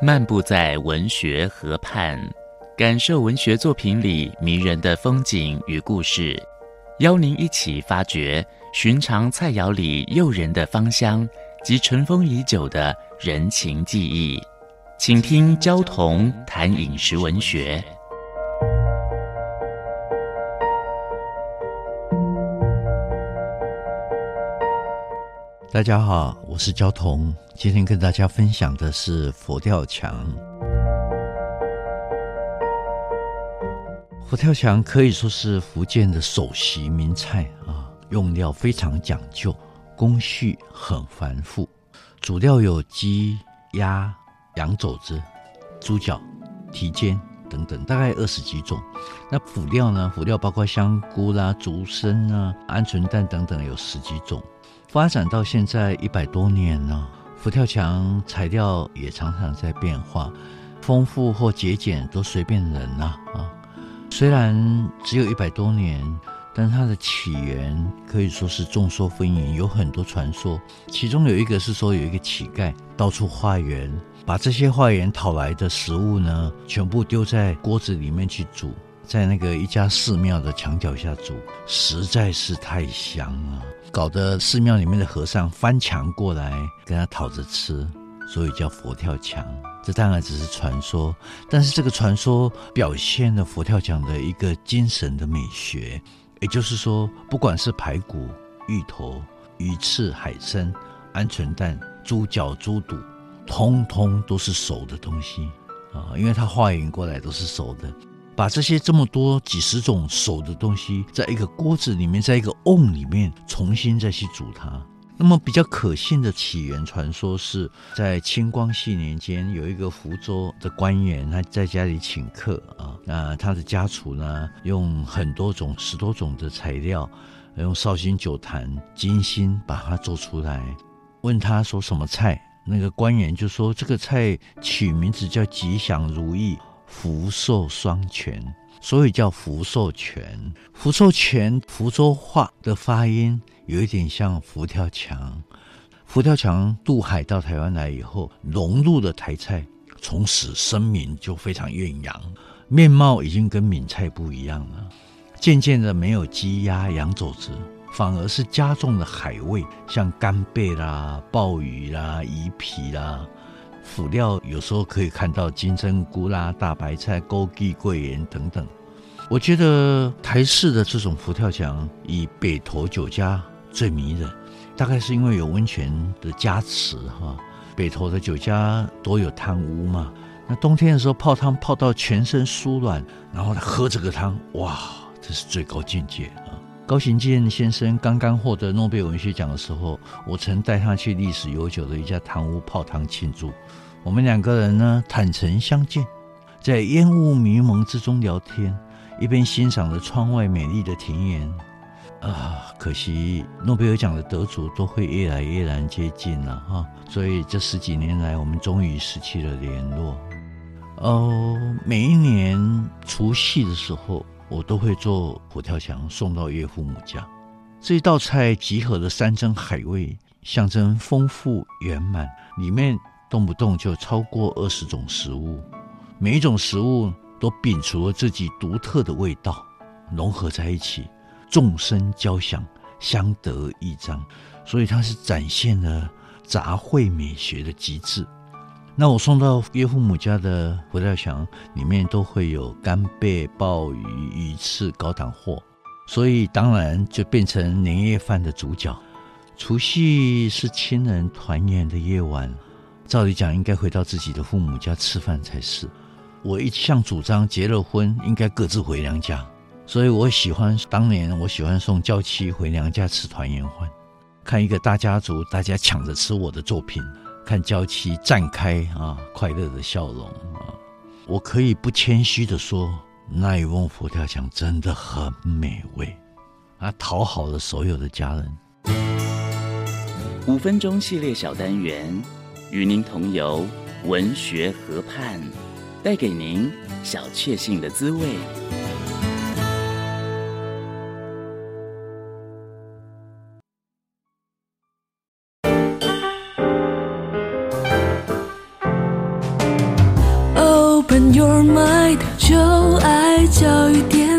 漫步在文学河畔，感受文学作品里迷人的风景与故事，邀您一起发掘寻常菜肴里诱人的芳香及尘封已久的人情记忆。请听焦桐谈饮食文学。大家好，我是焦桐。今天跟大家分享的是佛跳墙。佛跳墙可以说是福建的首席名菜啊，用料非常讲究，工序很繁复。主料有鸡、鸭、羊肘子、猪脚、蹄尖等等，大概二十几种。那辅料呢？辅料包括香菇啦、竹笙啊、鹌鹑蛋等等，有十几种。发展到现在一百多年了，佛跳墙材料也常常在变化，丰富或节俭都随便人呐啊。虽然只有一百多年，但它的起源可以说是众说纷纭，有很多传说。其中有一个是说，有一个乞丐到处化缘，把这些化缘讨来的食物呢，全部丢在锅子里面去煮。在那个一家寺庙的墙角下煮，实在是太香了，搞得寺庙里面的和尚翻墙过来跟他讨着吃，所以叫佛跳墙。这当然只是传说，但是这个传说表现了佛跳墙的一个精神的美学，也就是说，不管是排骨、芋头、鱼翅、海参、鹌鹑蛋、猪脚、猪肚，通通都是熟的东西啊，因为它化缘过来都是熟的。把这些这么多几十种熟的东西，在一个锅子里面，在一个瓮里面重新再去煮它。那么比较可信的起源传说是在清光绪年间，有一个福州的官员，他在家里请客啊，那他的家厨呢，用很多种十多种的材料，用绍兴酒坛精心把它做出来。问他说什么菜，那个官员就说这个菜取名字叫吉祥如意。福寿双全，所以叫福寿全。福寿全，福州话的发音有一点像佛跳墙。佛跳墙渡海到台湾来以后，融入了台菜，从此声名就非常远扬，面貌已经跟闽菜不一样了。渐渐的，没有鸡鸭羊肘子，反而是加重了海味，像干贝啦、鲍鱼啦、鱼皮啦。辅料有时候可以看到金针菇啦、大白菜、枸杞、桂圆等等。我觉得台式的这种佛跳墙以北投酒家最迷人，大概是因为有温泉的加持哈。北投的酒家都有汤屋嘛，那冬天的时候泡汤泡到全身酥软，然后喝这个汤，哇，这是最高境界啊！高行健先生刚刚获得诺贝尔文学奖的时候，我曾带他去历史悠久的一家堂屋泡汤庆祝。我们两个人呢，坦诚相见，在烟雾迷蒙之中聊天，一边欣赏着窗外美丽的田园。啊，可惜诺贝尔奖的得主都会越来越难接近了哈，所以这十几年来，我们终于失去了联络。哦，每一年除夕的时候，我都会做佛跳墙送到岳父母家。这一道菜集合了山珍海味，象征丰富圆满，里面。动不动就超过二十种食物，每一种食物都摒除了自己独特的味道，融合在一起，众生交响，相得益彰，所以它是展现了杂烩美学的极致。那我送到岳父母家的佛跳墙里面都会有干贝、鲍鱼、鱼翅、高档货，所以当然就变成年夜饭的主角。除夕是亲人团圆的夜晚。照理讲，应该回到自己的父母家吃饭才是。我一向主张结了婚应该各自回娘家，所以我喜欢当年我喜欢送娇妻回娘家吃团圆饭，看一个大家族大家抢着吃我的作品，看娇妻绽开啊快乐的笑容啊，我可以不谦虚地说，那一瓮佛跳墙真的很美味，啊，讨好了所有的家人。五分钟系列小单元。与您同游文学河畔，带给您小确幸的滋味。Open your mind，就爱教育电